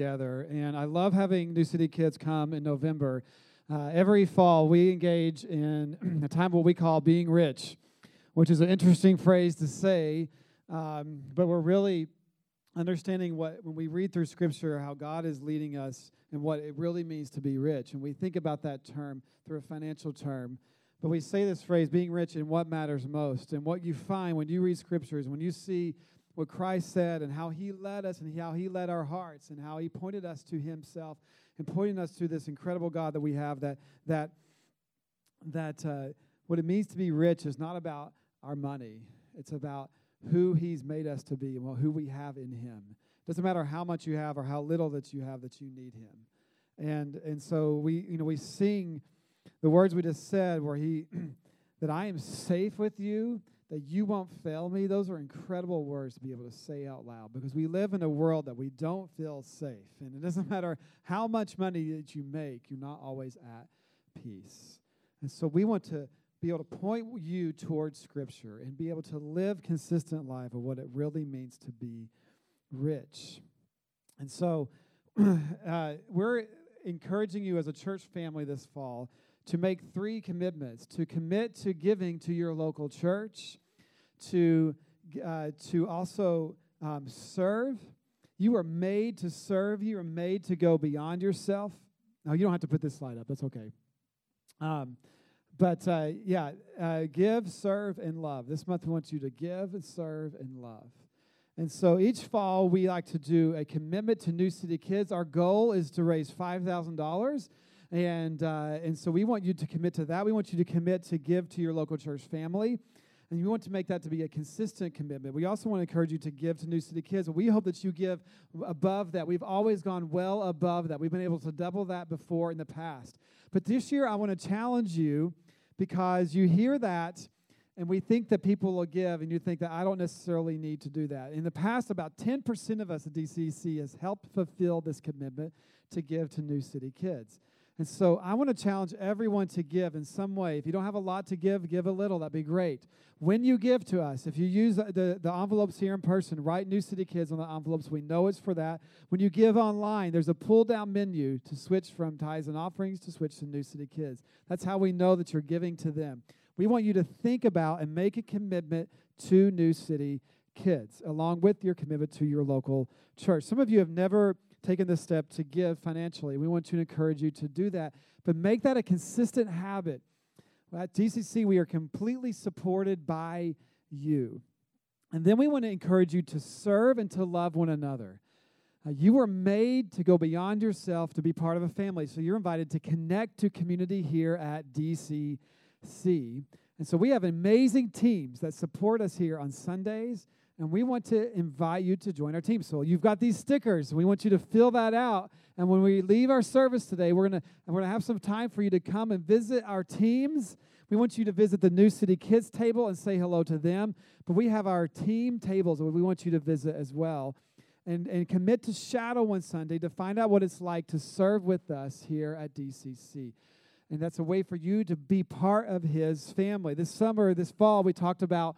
together. And I love having New City Kids come in November. Uh, every fall, we engage in a time what we call being rich, which is an interesting phrase to say, um, but we're really understanding what when we read through scripture how god is leading us and what it really means to be rich and we think about that term through a financial term but we say this phrase being rich in what matters most and what you find when you read scriptures when you see what christ said and how he led us and how he led our hearts and how he pointed us to himself and pointing us to this incredible god that we have that that that uh, what it means to be rich is not about our money it's about who he's made us to be and well, who we have in him. It Doesn't matter how much you have or how little that you have that you need him. And and so we you know we sing the words we just said where he that I am safe with you, that you won't fail me. Those are incredible words to be able to say out loud because we live in a world that we don't feel safe. And it doesn't matter how much money that you make, you're not always at peace. And so we want to be able to point you towards Scripture and be able to live consistent life of what it really means to be rich. And so uh, we're encouraging you as a church family this fall to make three commitments to commit to giving to your local church, to, uh, to also um, serve. You are made to serve, you are made to go beyond yourself. Now, you don't have to put this slide up, that's okay. Um, but uh, yeah, uh, give, serve, and love. This month we want you to give, and serve, and love. And so each fall we like to do a commitment to New City Kids. Our goal is to raise five thousand dollars, and uh, and so we want you to commit to that. We want you to commit to give to your local church family. And we want to make that to be a consistent commitment. We also want to encourage you to give to New City Kids. We hope that you give above that. We've always gone well above that. We've been able to double that before in the past. But this year, I want to challenge you because you hear that and we think that people will give, and you think that I don't necessarily need to do that. In the past, about 10% of us at DCC has helped fulfill this commitment to give to New City Kids. And so I want to challenge everyone to give in some way. If you don't have a lot to give, give a little. That'd be great. When you give to us, if you use the, the envelopes here in person, write New City Kids on the envelopes. We know it's for that. When you give online, there's a pull down menu to switch from tithes and offerings to switch to New City Kids. That's how we know that you're giving to them. We want you to think about and make a commitment to New City Kids, along with your commitment to your local church. Some of you have never taken this step to give financially. We want to encourage you to do that, but make that a consistent habit. At DCC, we are completely supported by you. And then we want to encourage you to serve and to love one another. Uh, you were made to go beyond yourself to be part of a family. So you're invited to connect to community here at DCC. And so we have amazing teams that support us here on Sundays and we want to invite you to join our team. So you've got these stickers. We want you to fill that out. And when we leave our service today, we're gonna we're gonna have some time for you to come and visit our teams. We want you to visit the New City Kids table and say hello to them. But we have our team tables that we want you to visit as well. And, and commit to shadow one Sunday to find out what it's like to serve with us here at DCC. And that's a way for you to be part of his family. This summer, this fall, we talked about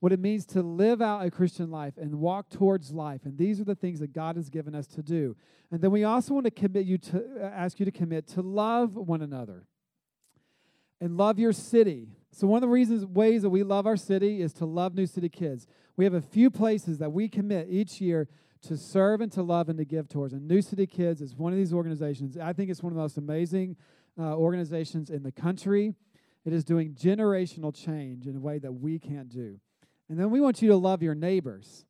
what it means to live out a Christian life and walk towards life. And these are the things that God has given us to do. And then we also want to commit you to uh, ask you to commit to love one another and love your city. So one of the reasons ways that we love our city is to love New City Kids. We have a few places that we commit each year to serve and to love and to give towards. And New City Kids is one of these organizations. I think it's one of the most amazing uh, organizations in the country. It is doing generational change in a way that we can't do. And then we want you to love your neighbors.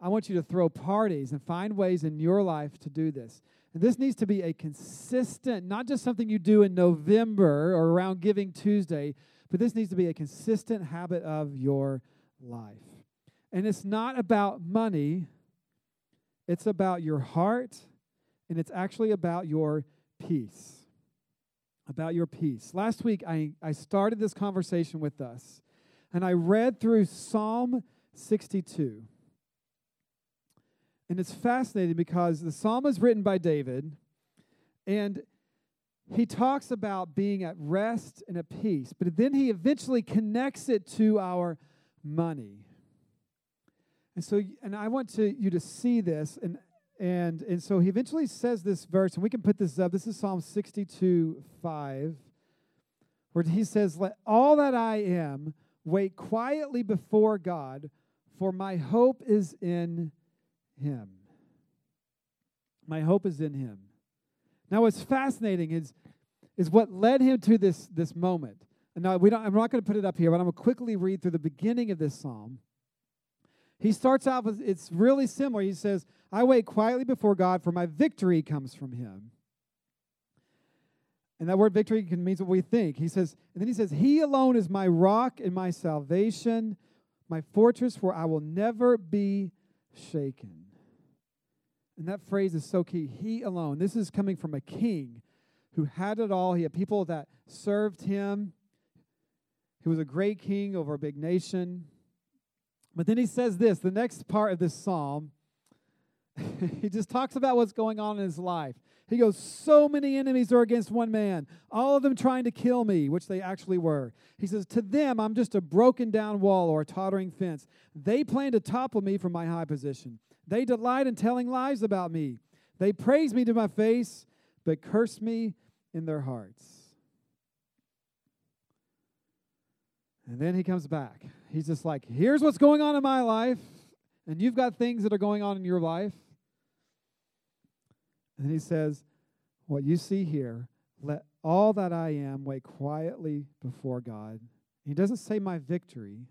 I want you to throw parties and find ways in your life to do this. And this needs to be a consistent, not just something you do in November or around Giving Tuesday, but this needs to be a consistent habit of your life. And it's not about money, it's about your heart, and it's actually about your peace. About your peace. Last week, I, I started this conversation with us and I read through Psalm 62. And it's fascinating because the psalm is written by David, and he talks about being at rest and at peace, but then he eventually connects it to our money. And so, and I want to, you to see this, and and and so he eventually says this verse, and we can put this up. This is Psalm 62, 5, where he says, Let all that I am wait quietly before God, for my hope is in him. My hope is in him. Now, what's fascinating is, is what led him to this, this moment. And now we don't, I'm not going to put it up here, but I'm going to quickly read through the beginning of this psalm. He starts out with, it's really similar. He says, I wait quietly before God, for my victory comes from him. And that word victory can means what we think. He says, and then he says, He alone is my rock and my salvation, my fortress where I will never be shaken. And that phrase is so key. He alone. This is coming from a king who had it all. He had people that served him. He was a great king over a big nation. But then he says this the next part of this psalm, he just talks about what's going on in his life. He goes, So many enemies are against one man, all of them trying to kill me, which they actually were. He says, To them, I'm just a broken down wall or a tottering fence. They plan to topple me from my high position. They delight in telling lies about me. They praise me to my face, but curse me in their hearts. And then he comes back. He's just like, here's what's going on in my life, and you've got things that are going on in your life. And he says, What you see here, let all that I am wait quietly before God. He doesn't say my victory.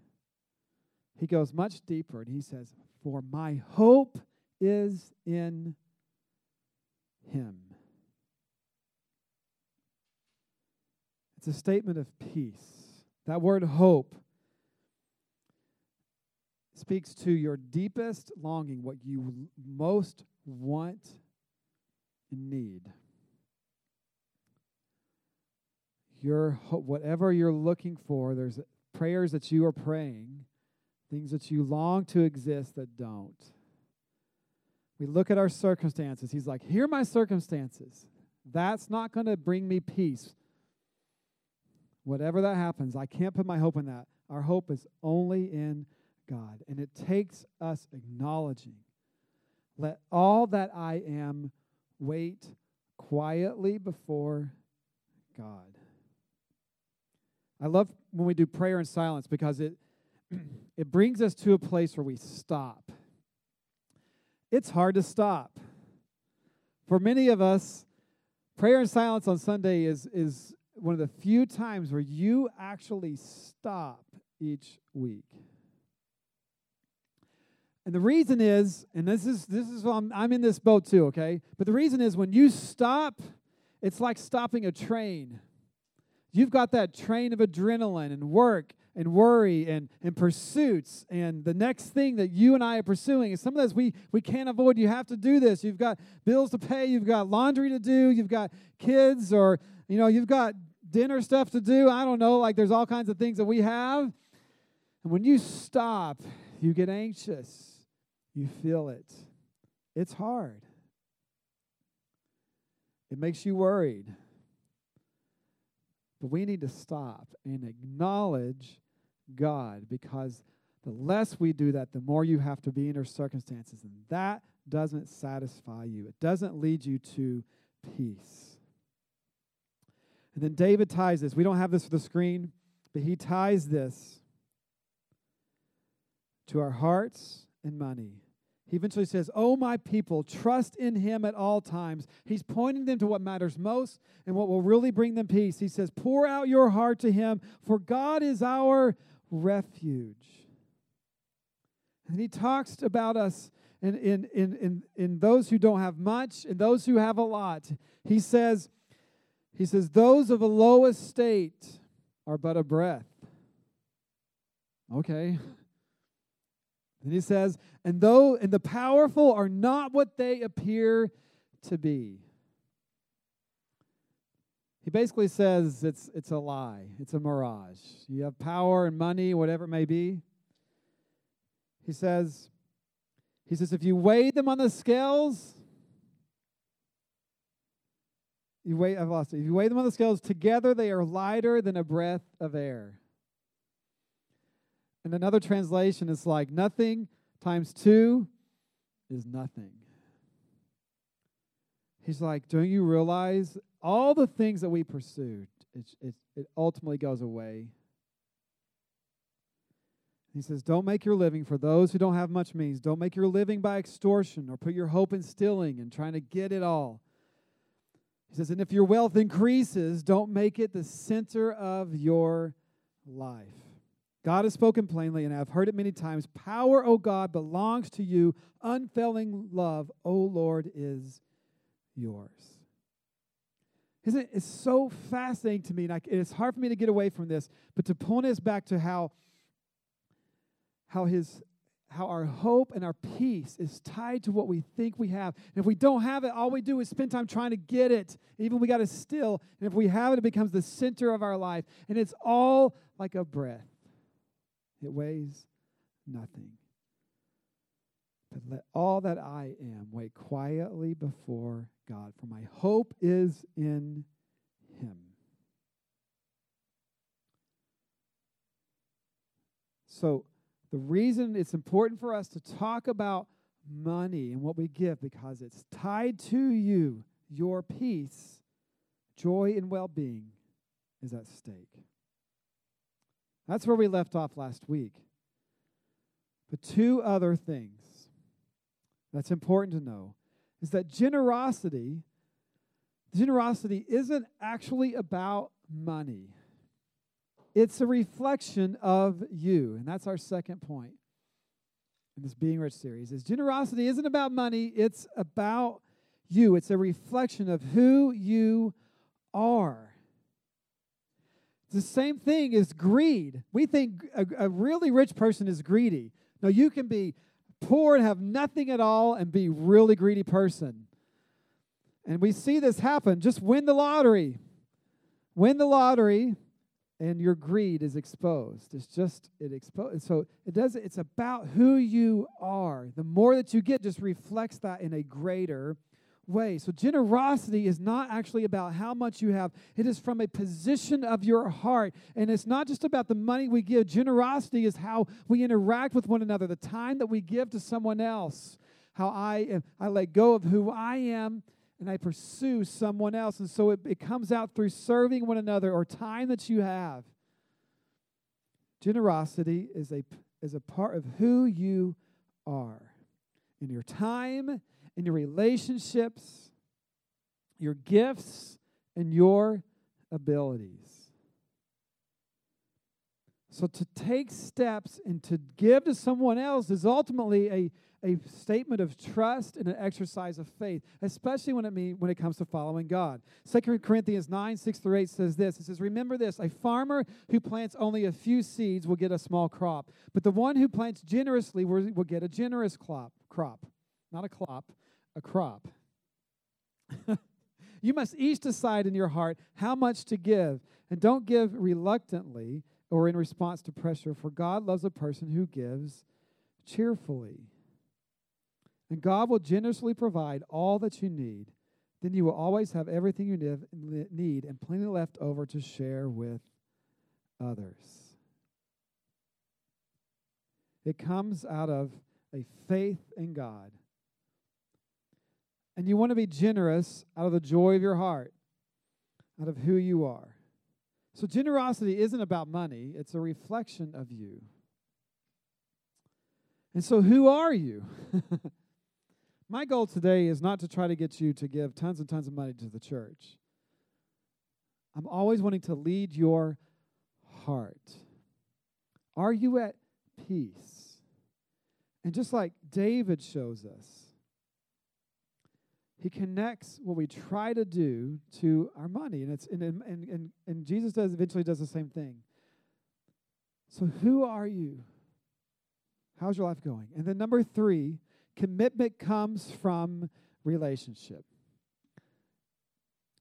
He goes much deeper and he says, For my hope is in him. It's a statement of peace. That word hope speaks to your deepest longing, what you most want and need. Your whatever you're looking for, there's prayers that you are praying, things that you long to exist that don't. We look at our circumstances. He's like, "Here are my circumstances. That's not going to bring me peace. Whatever that happens, I can't put my hope in that. Our hope is only in God. And it takes us acknowledging, let all that I am wait quietly before God. I love when we do prayer in silence because it it brings us to a place where we stop. It's hard to stop. For many of us, prayer in silence on Sunday is is one of the few times where you actually stop each week. And the reason is, and this is this is I'm, I'm in this boat too, okay? But the reason is when you stop, it's like stopping a train. You've got that train of adrenaline and work and worry and, and pursuits and the next thing that you and I are pursuing. And some of this we, we can't avoid. You have to do this. You've got bills to pay, you've got laundry to do, you've got kids, or you know, you've got dinner stuff to do. I don't know, like there's all kinds of things that we have. And when you stop, you get anxious. You feel it. It's hard. It makes you worried. But we need to stop and acknowledge God because the less we do that, the more you have to be in your circumstances. And that doesn't satisfy you, it doesn't lead you to peace. And then David ties this. We don't have this for the screen, but he ties this to our hearts and money. He eventually says, Oh, my people, trust in him at all times. He's pointing them to what matters most and what will really bring them peace. He says, Pour out your heart to him, for God is our refuge. And he talks about us in, in, in, in, in those who don't have much and those who have a lot. He says, he says, Those of a low estate are but a breath. Okay. And he says, and though and the powerful are not what they appear to be. He basically says it's it's a lie. It's a mirage. You have power and money, whatever it may be. He says, he says, if you weigh them on the scales, you weigh, I've lost it. If you weigh them on the scales together, they are lighter than a breath of air. And another translation is like nothing times two is nothing. He's like, Don't you realize all the things that we pursued, it, it, it ultimately goes away. He says, Don't make your living for those who don't have much means. Don't make your living by extortion or put your hope in stealing and trying to get it all. He says, And if your wealth increases, don't make it the center of your life. God has spoken plainly, and I've heard it many times. Power, O God, belongs to you. Unfailing love, O Lord, is yours. Isn't it? It's so fascinating to me, and I, it's hard for me to get away from this, but to point us back to how, how his how our hope and our peace is tied to what we think we have. And if we don't have it, all we do is spend time trying to get it. Even we got to still. And if we have it, it becomes the center of our life. And it's all like a breath. It weighs nothing. But let all that I am wait quietly before God, for my hope is in Him. So, the reason it's important for us to talk about money and what we give because it's tied to you, your peace, joy, and well being is at stake. That's where we left off last week. But two other things that's important to know is that generosity generosity isn't actually about money. It's a reflection of you. And that's our second point in this Being Rich series is generosity isn't about money, it's about you. It's a reflection of who you are. The same thing as greed. We think a, a really rich person is greedy. Now, you can be poor and have nothing at all and be really greedy person. And we see this happen. Just win the lottery. Win the lottery and your greed is exposed. It's just it exposed. So it does. It's about who you are. The more that you get, just reflects that in a greater way. So generosity is not actually about how much you have. It is from a position of your heart, and it's not just about the money we give. Generosity is how we interact with one another. The time that we give to someone else. How I I let go of who I am and I pursue someone else. And so it, it comes out through serving one another or time that you have. Generosity is a, is a part of who you are in your time, in your relationships, your gifts, and your abilities. So to take steps and to give to someone else is ultimately a a statement of trust and an exercise of faith, especially when it mean, when it comes to following God. 2 Corinthians 9, 6 through 8 says this. It says, Remember this, a farmer who plants only a few seeds will get a small crop, but the one who plants generously will, will get a generous crop. Crop. Not a clop, a crop. you must each decide in your heart how much to give, and don't give reluctantly or in response to pressure, for God loves a person who gives cheerfully and God will generously provide all that you need. Then you will always have everything you need and plenty left over to share with others. It comes out of a faith in God. And you want to be generous out of the joy of your heart, out of who you are. So, generosity isn't about money, it's a reflection of you. And so, who are you? My goal today is not to try to get you to give tons and tons of money to the church. I'm always wanting to lead your heart. Are you at peace? And just like David shows us, he connects what we try to do to our money. And it's and, and, and, and Jesus does eventually does the same thing. So who are you? How's your life going? And then number three, Commitment comes from relationship.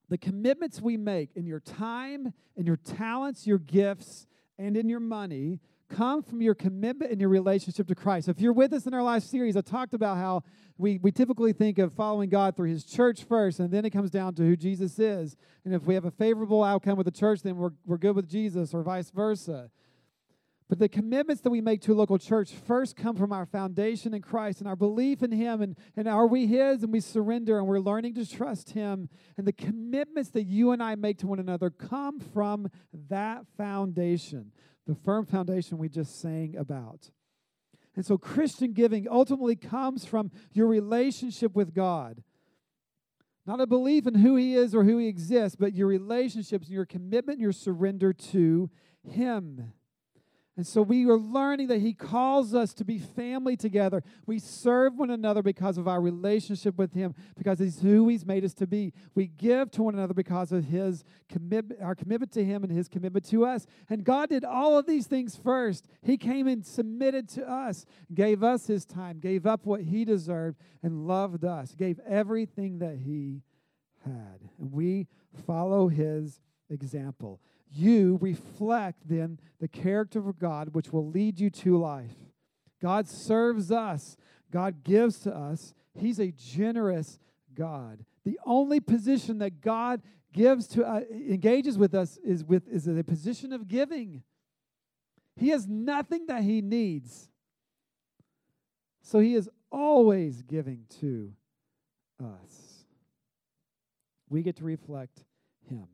The commitments we make in your time, in your talents, your gifts, and in your money come from your commitment and your relationship to Christ. If you're with us in our last series, I talked about how we, we typically think of following God through his church first, and then it comes down to who Jesus is. And if we have a favorable outcome with the church, then we're, we're good with Jesus, or vice versa. But the commitments that we make to a local church first come from our foundation in Christ and our belief in Him. And, and are we His? And we surrender and we're learning to trust Him. And the commitments that you and I make to one another come from that foundation, the firm foundation we just sang about. And so Christian giving ultimately comes from your relationship with God. Not a belief in who He is or who He exists, but your relationships and your commitment your surrender to Him. And so we are learning that He calls us to be family together. We serve one another because of our relationship with Him, because He's who He's made us to be. We give to one another because of His commitment, our commitment to Him and His commitment to us. And God did all of these things first. He came and submitted to us, gave us His time, gave up what He deserved, and loved us, gave everything that He had. And we follow His example you reflect then the character of God, which will lead you to life. God serves us, God gives to us. He's a generous God. The only position that God gives to uh, engages with us is with is a position of giving. He has nothing that he needs. So he is always giving to us. We get to reflect him.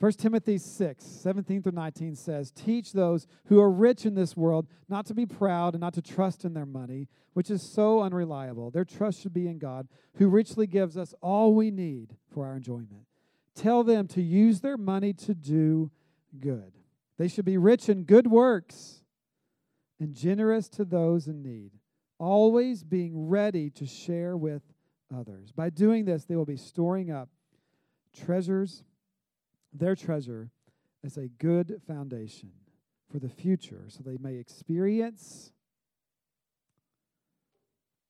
1 Timothy 6, 17 through 19 says, Teach those who are rich in this world not to be proud and not to trust in their money, which is so unreliable. Their trust should be in God, who richly gives us all we need for our enjoyment. Tell them to use their money to do good. They should be rich in good works and generous to those in need, always being ready to share with others. By doing this, they will be storing up treasures their treasure as a good foundation for the future so they may experience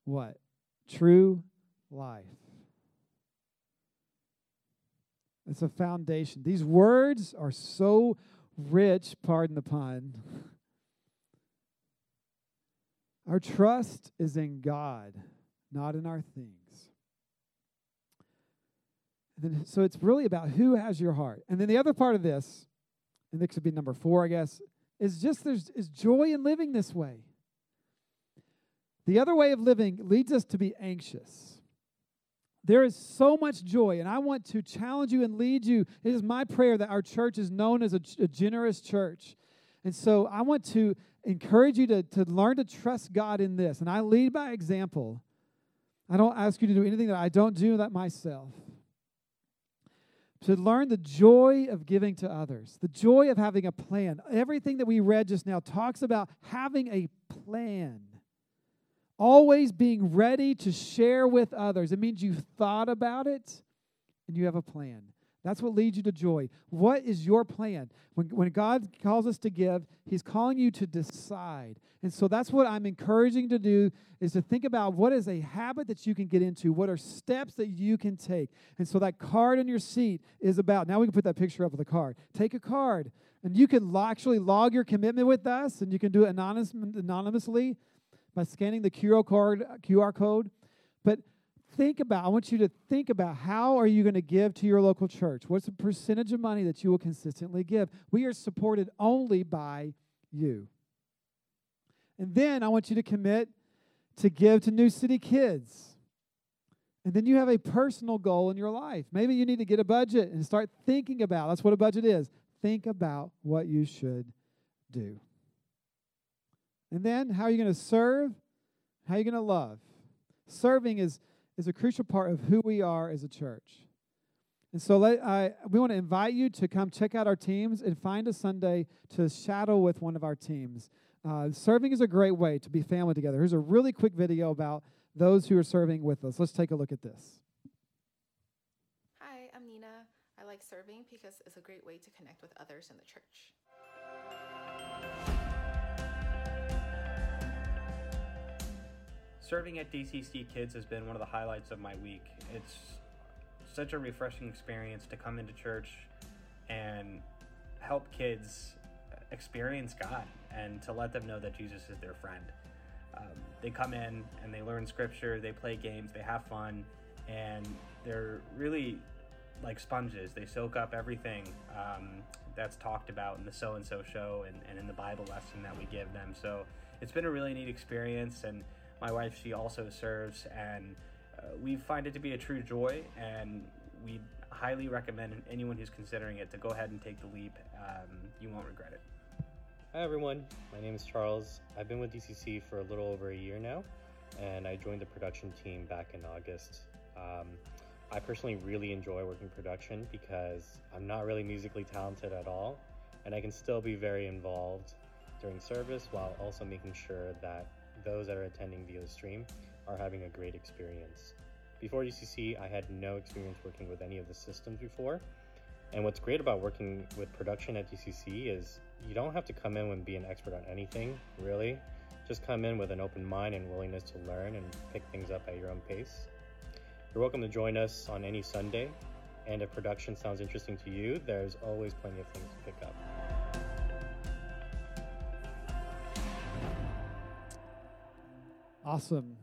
what? True life. It's a foundation. These words are so rich, pardon the pun. Our trust is in God, not in our things then, so it's really about who has your heart. And then the other part of this, and this could be number four, I guess, is just there's is joy in living this way. The other way of living leads us to be anxious. There is so much joy, and I want to challenge you and lead you. It is my prayer that our church is known as a, a generous church. And so I want to encourage you to, to learn to trust God in this. And I lead by example. I don't ask you to do anything that I don't do that myself to learn the joy of giving to others, the joy of having a plan. Everything that we read just now talks about having a plan, always being ready to share with others. It means you've thought about it and you have a plan. That's what leads you to joy. What is your plan? When, when God calls us to give, He's calling you to decide. And so that's what I'm encouraging to do is to think about what is a habit that you can get into? What are steps that you can take? And so that card in your seat is about, now we can put that picture up with a card. Take a card, and you can actually log your commitment with us, and you can do it anonymous, anonymously by scanning the QR code, QR code. But think about, I want you to think about how are you going to give to your local church? What's the percentage of money that you will consistently give? We are supported only by you. And then I want you to commit to give to New City Kids. And then you have a personal goal in your life. Maybe you need to get a budget and start thinking about that's what a budget is. Think about what you should do. And then how are you going to serve? How are you going to love? Serving is is a crucial part of who we are as a church. And so let, I, we want to invite you to come check out our teams and find a Sunday to shadow with one of our teams. Uh, serving is a great way to be family together. Here's a really quick video about those who are serving with us. Let's take a look at this. Hi, I'm Nina. I like serving because it's a great way to connect with others in the church. Serving at DCC Kids has been one of the highlights of my week. It's such a refreshing experience to come into church and help kids experience God and to let them know that Jesus is their friend. Um, they come in and they learn scripture, they play games, they have fun, and they're really like sponges. They soak up everything um, that's talked about in the so and so show and, and in the Bible lesson that we give them. So it's been a really neat experience. And my wife, she also serves, and uh, we find it to be a true joy. And we highly recommend anyone who's considering it to go ahead and take the leap. Um, you won't regret it. Hi everyone, my name is Charles. I've been with DCC for a little over a year now, and I joined the production team back in August. Um, I personally really enjoy working production because I'm not really musically talented at all, and I can still be very involved during service while also making sure that those that are attending via stream are having a great experience. Before DCC, I had no experience working with any of the systems before, and what's great about working with production at DCC is you don't have to come in and be an expert on anything, really. Just come in with an open mind and willingness to learn and pick things up at your own pace. You're welcome to join us on any Sunday, and if production sounds interesting to you, there's always plenty of things to pick up. Awesome.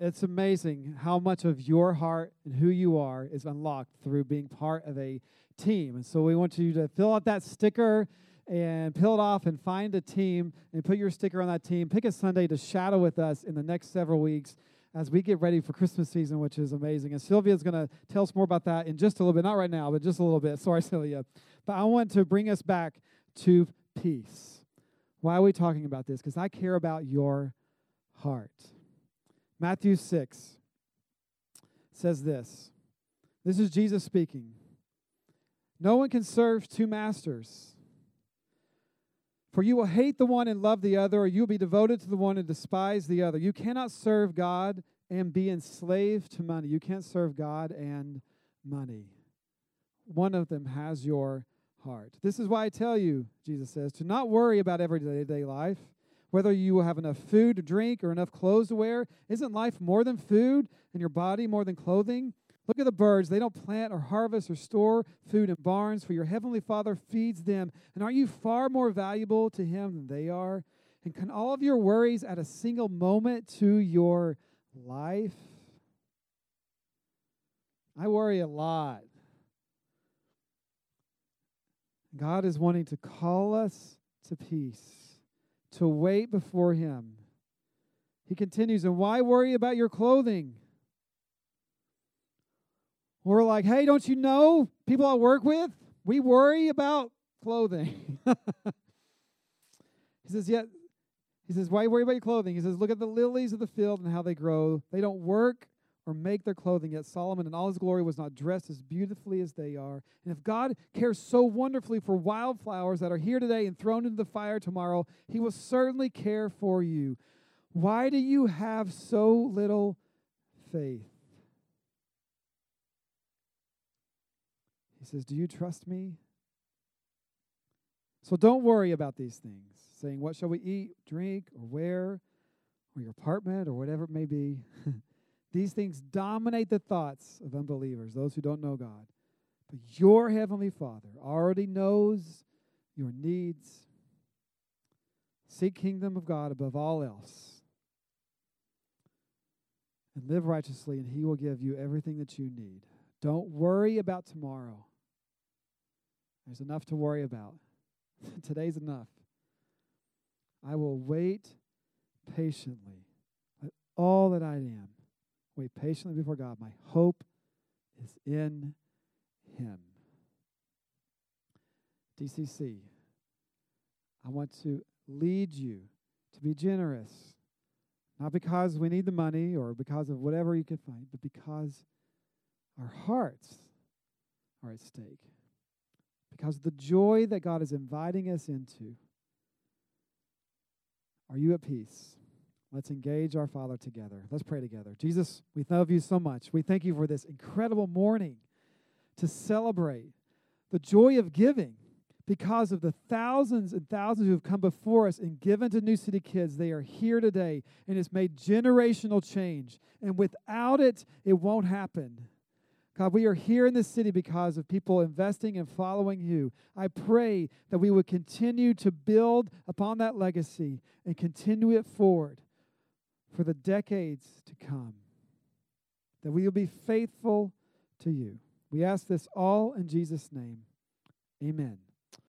It's amazing how much of your heart and who you are is unlocked through being part of a team. And so we want you to fill out that sticker and peel it off and find a team and put your sticker on that team. Pick a Sunday to shadow with us in the next several weeks as we get ready for Christmas season, which is amazing. And Sylvia is going to tell us more about that in just a little bit. Not right now, but just a little bit. Sorry, Sylvia. But I want to bring us back to peace. Why are we talking about this? Because I care about your heart. Matthew 6 says this. This is Jesus speaking. No one can serve two masters. For you will hate the one and love the other, or you will be devoted to the one and despise the other. You cannot serve God and be enslaved to money. You can't serve God and money. One of them has your heart. This is why I tell you, Jesus says, to not worry about everyday life, whether you have enough food to drink or enough clothes to wear. Isn't life more than food and your body more than clothing? Look at the birds. They don't plant or harvest or store food in barns, for your heavenly Father feeds them. And aren't you far more valuable to Him than they are? And can all of your worries add a single moment to your life? I worry a lot. God is wanting to call us to peace, to wait before Him. He continues, and why worry about your clothing? We're like, hey, don't you know people I work with? We worry about clothing. he says, yet, he says, why worry about your clothing? He says, look at the lilies of the field and how they grow. They don't work or make their clothing, yet Solomon in all his glory was not dressed as beautifully as they are. And if God cares so wonderfully for wildflowers that are here today and thrown into the fire tomorrow, he will certainly care for you. Why do you have so little faith? He says, Do you trust me? So don't worry about these things, saying, What shall we eat, drink, or wear, or your apartment, or whatever it may be. these things dominate the thoughts of unbelievers, those who don't know God. But your heavenly Father already knows your needs. Seek kingdom of God above all else. And live righteously, and he will give you everything that you need. Don't worry about tomorrow. There's enough to worry about. Today's enough. I will wait patiently. Let all that I am wait patiently before God. My hope is in Him. DCC, I want to lead you to be generous, not because we need the money or because of whatever you can find, but because our hearts are at stake. Because the joy that God is inviting us into. Are you at peace? Let's engage our Father together. Let's pray together. Jesus, we love you so much. We thank you for this incredible morning to celebrate the joy of giving because of the thousands and thousands who have come before us and given to New City Kids. They are here today, and it's made generational change. And without it, it won't happen. God, we are here in this city because of people investing and following you. I pray that we would continue to build upon that legacy and continue it forward for the decades to come. That we will be faithful to you. We ask this all in Jesus' name. Amen.